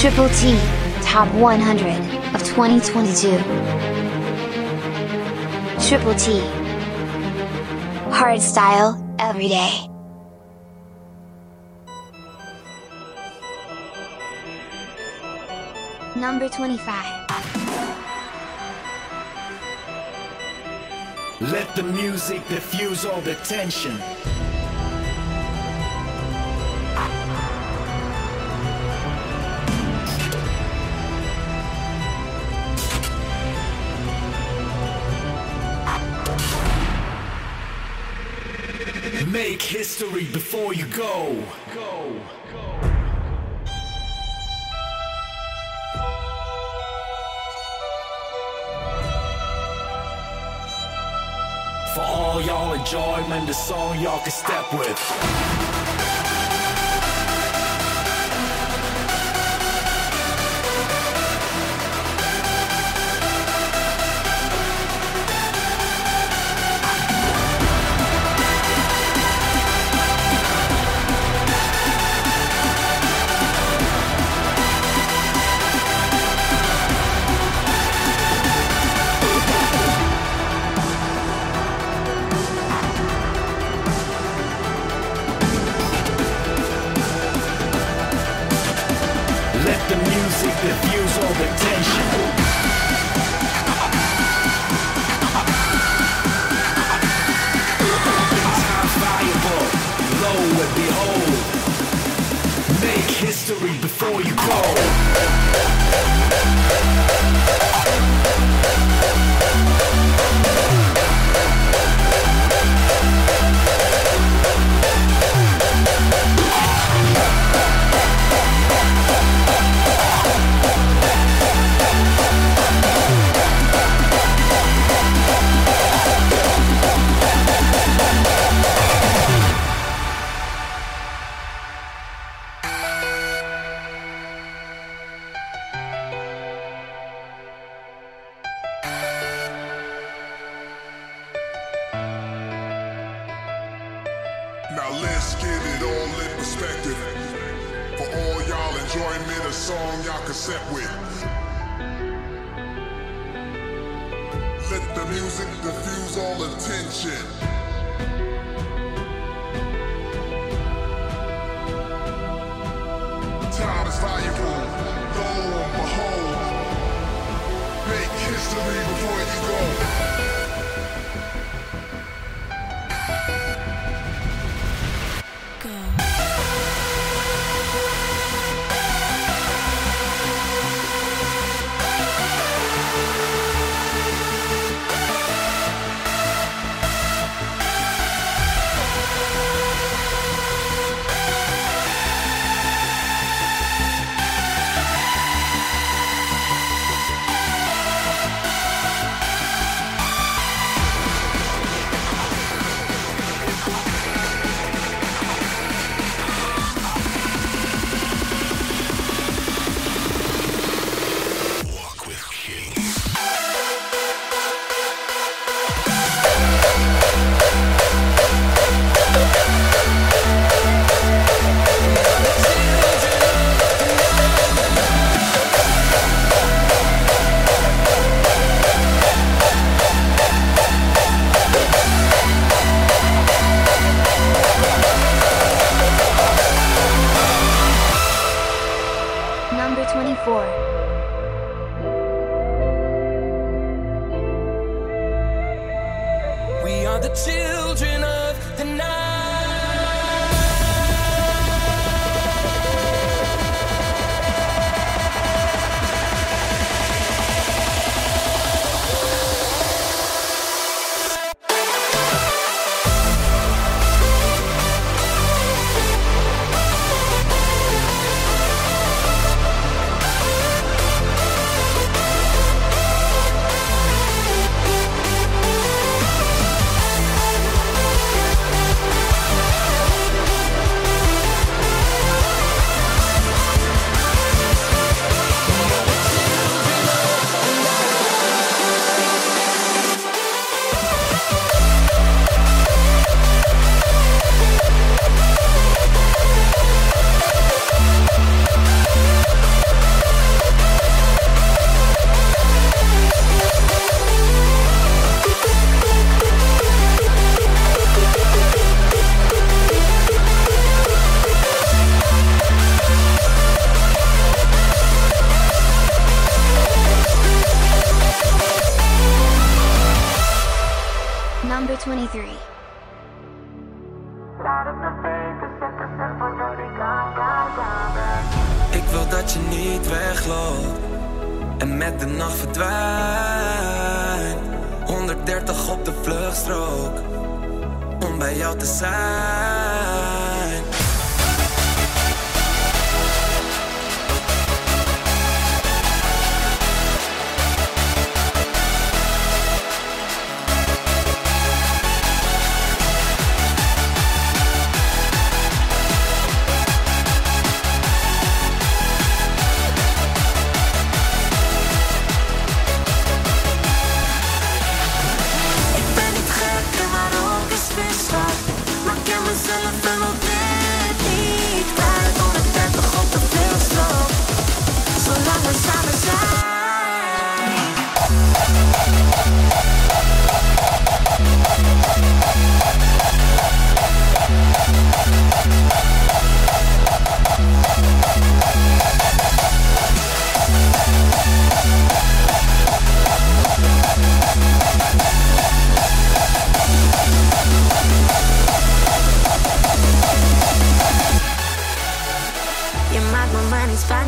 Triple T Top 100 of 2022. Triple T Hard style, every day. Number 25. Let the music diffuse all the tension. Make history before you go. Go. For all y'all enjoyment, the song y'all can step with.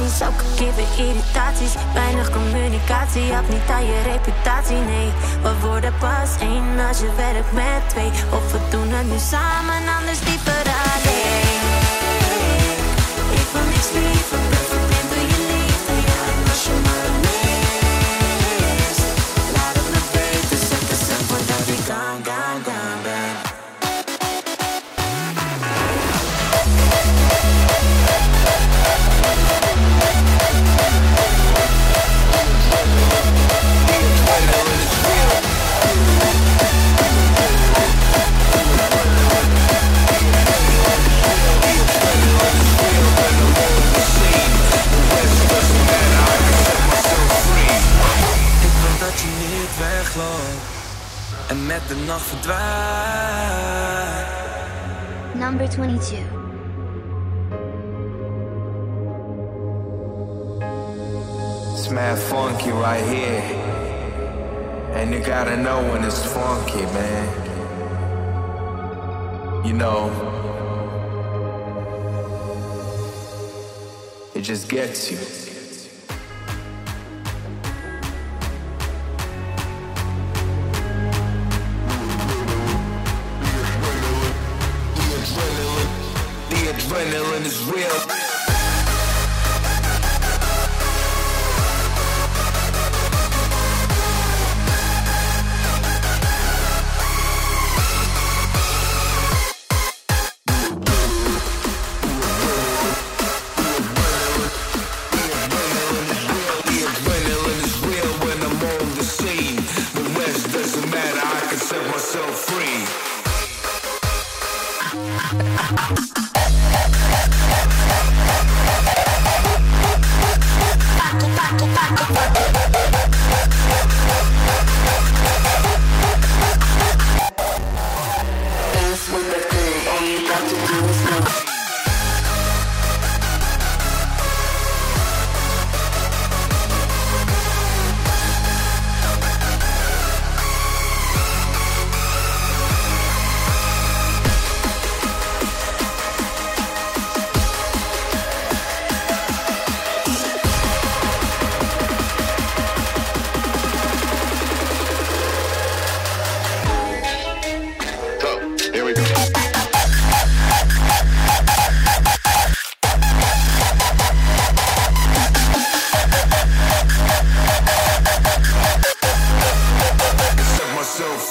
Niet elke keer weer irritaties. Weinig communicatie, hebt niet aan je reputatie, nee. We worden pas één als je werkt met twee. Of we doen het nu samen, anders liever alleen. Ik wil niks liever, en met de nacht verdwijnt. Number 22. It's mad funky right here. And you gotta know when it's funky, man. You know, it just gets you. Is real.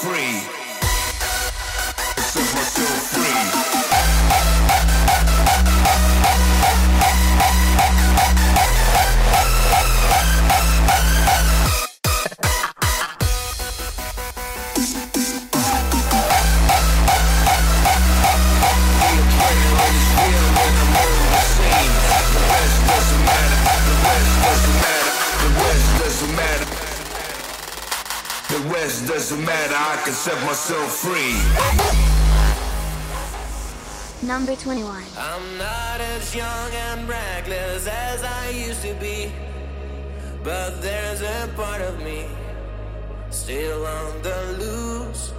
Free. Set myself free. Can set myself free. Number 21. I'm not as young and reckless as I used to be. But there's a part of me still on the loose.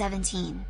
17.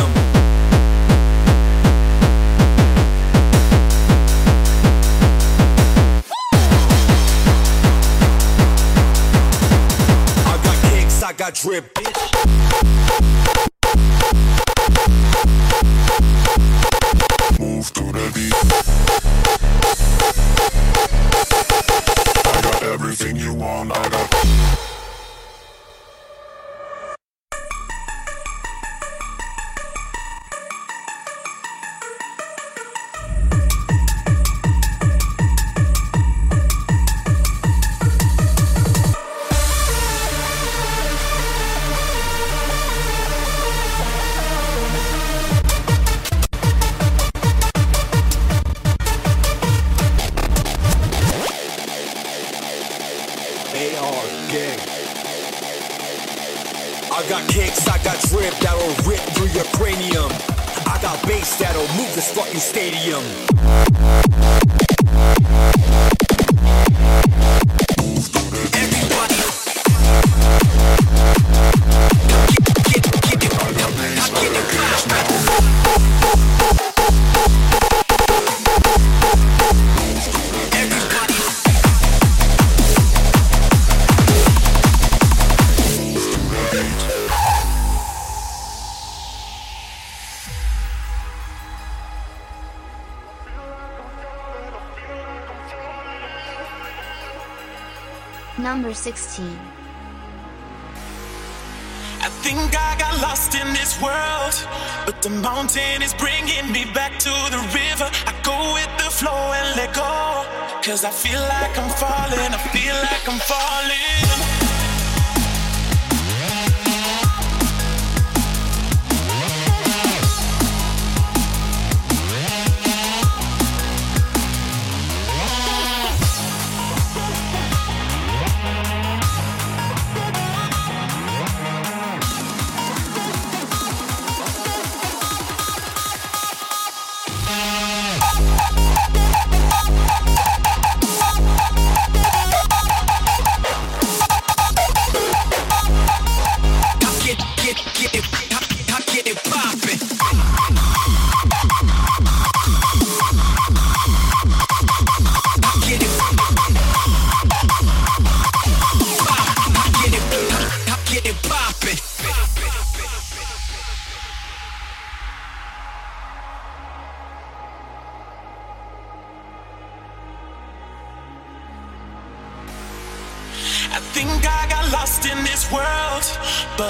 Number 16. I think I got lost in this world, but the mountain is bringing me back to the river. I go with the flow and let go, cause I feel like I'm falling, I feel like I'm falling.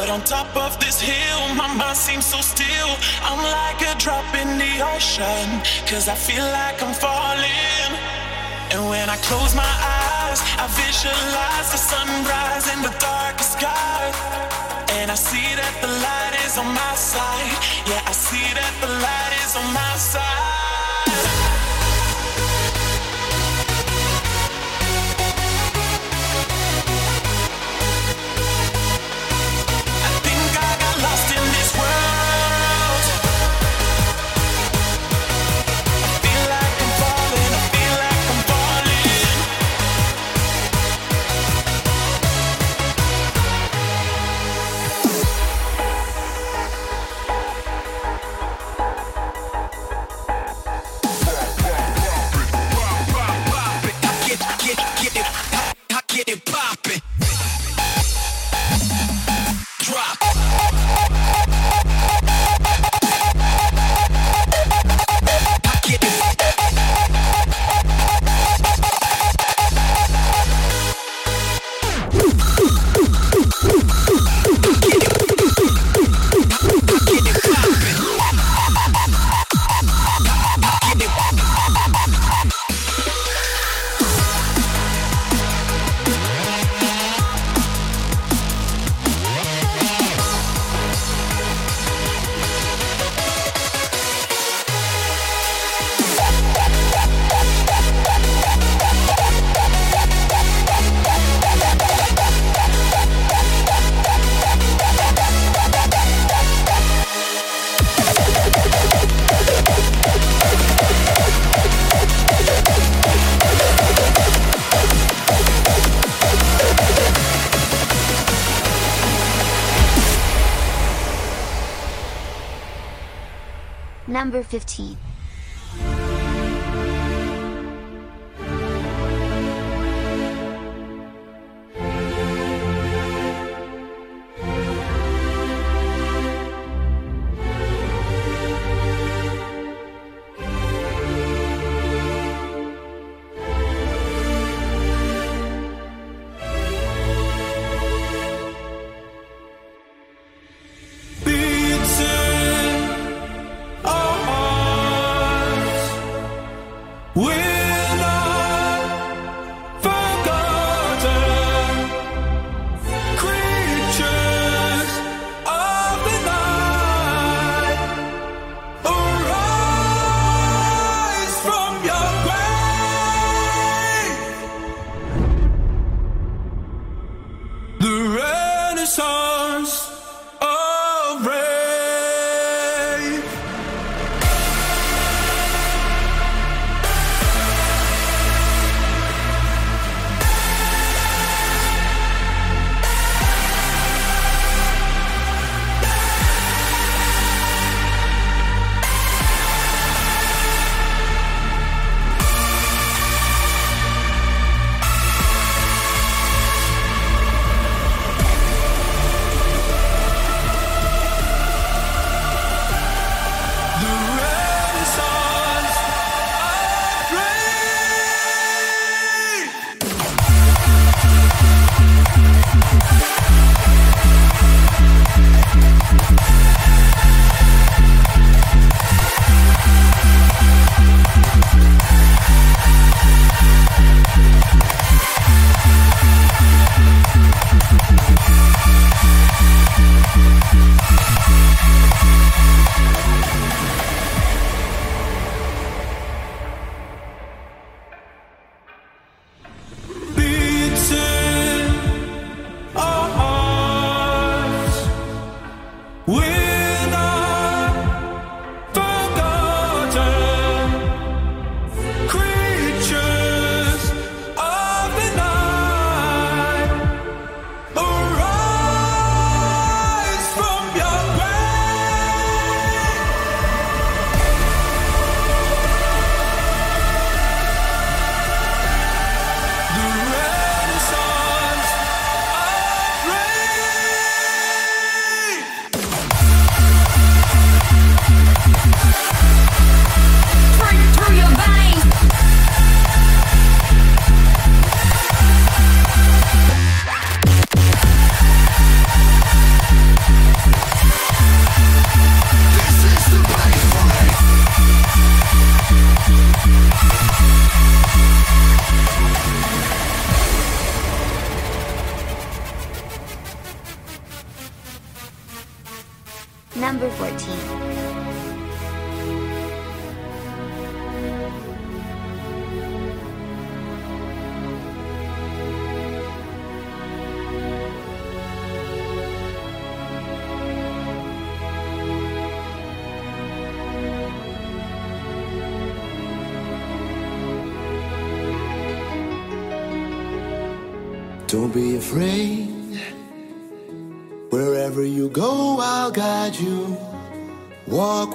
On top of this hill, my mind seems so still. I'm like a drop in the ocean ocean, cause I feel like I'm falling. And when I close my eyes, I visualize the sunrise in the darkest sky. And I see that the light is on my side. Yeah, I see that the light is on my side. 15.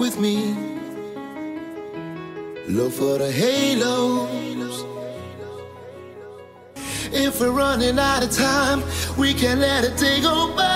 with me. Look for the halos. If we're running out of time, we can let it take by.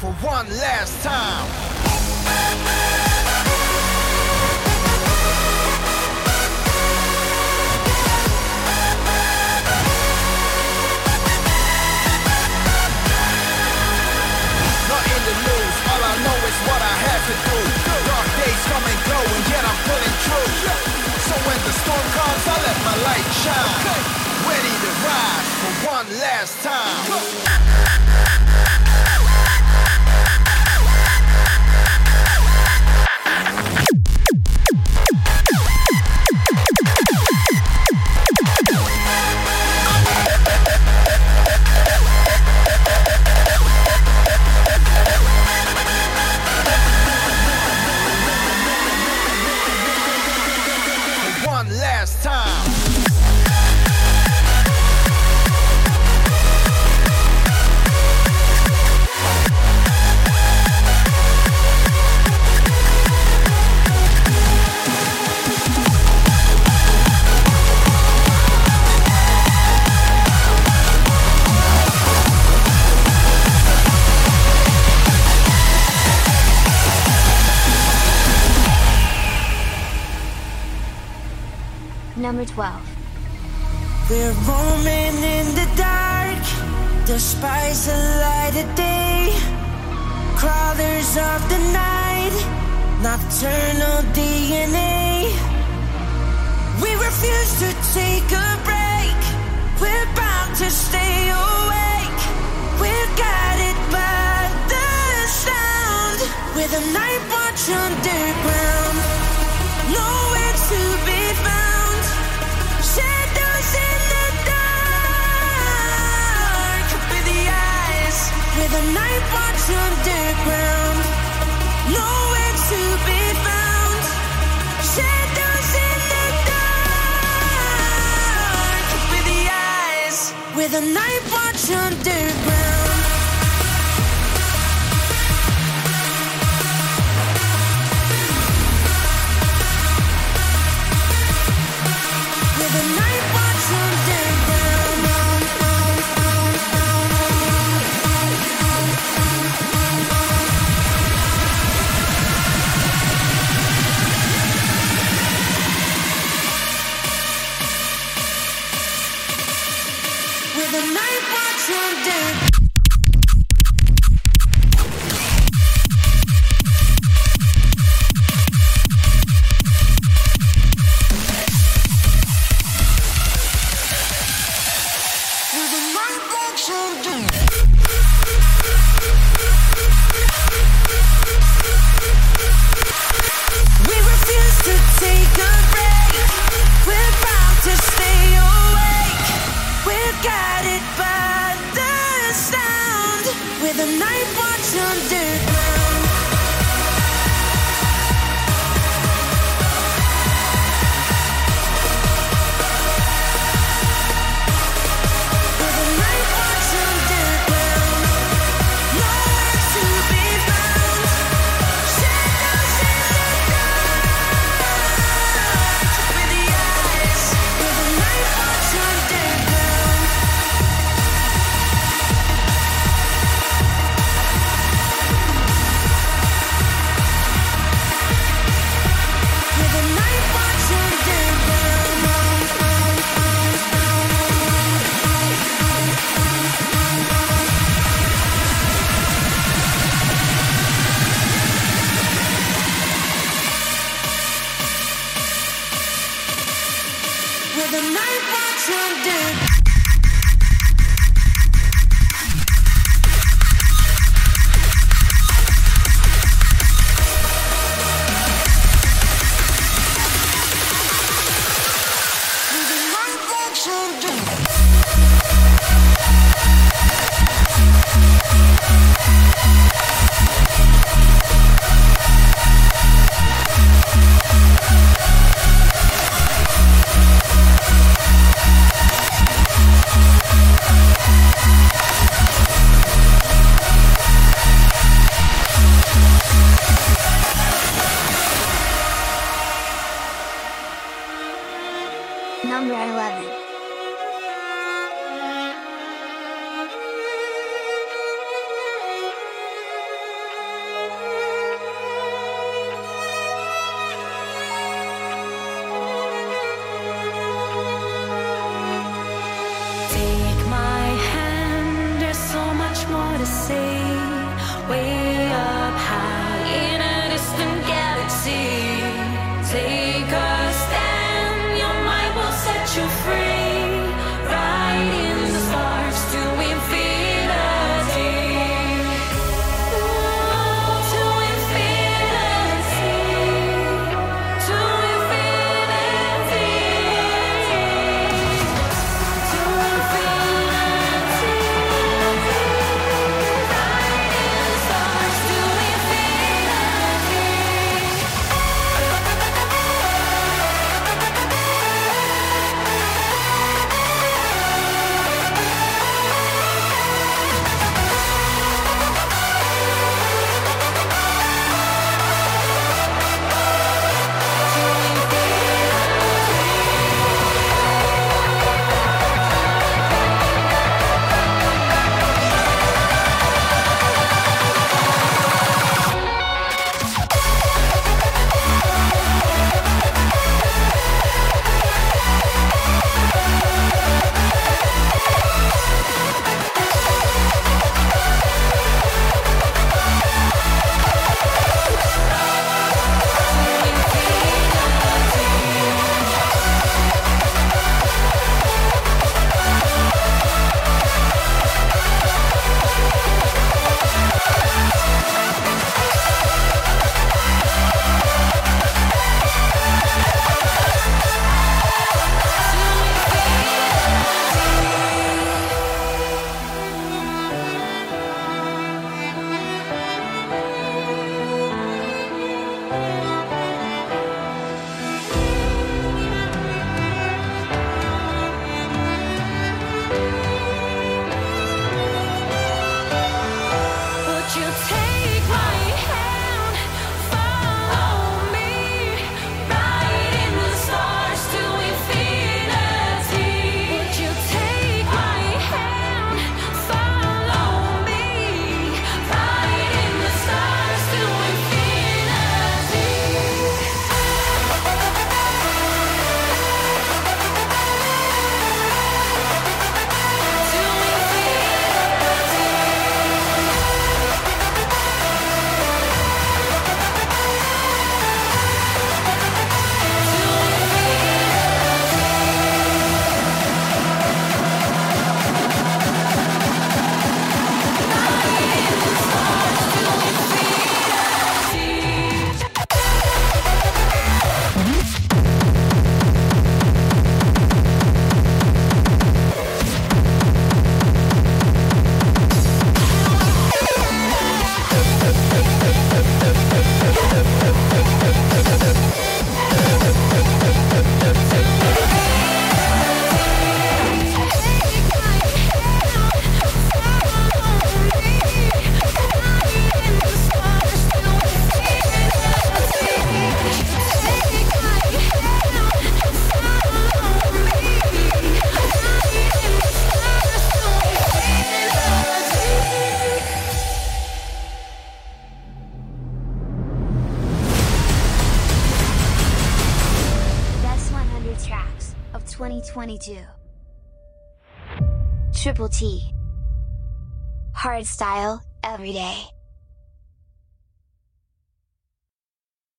For one last time. Nothing to lose, all I know is what I have to do. Dark days come and go, and yet I'm pulling true. So when the storm comes, I let my light shine. Ready to rise for one last time. Nocturnal DNA. We refuse to take a break. We're bound to stay awake. We're guided by the sound. With a night watch underground, nowhere to be found. Shadows in the dark with the eyes, a night watch underground, nowhere with a night watch underground.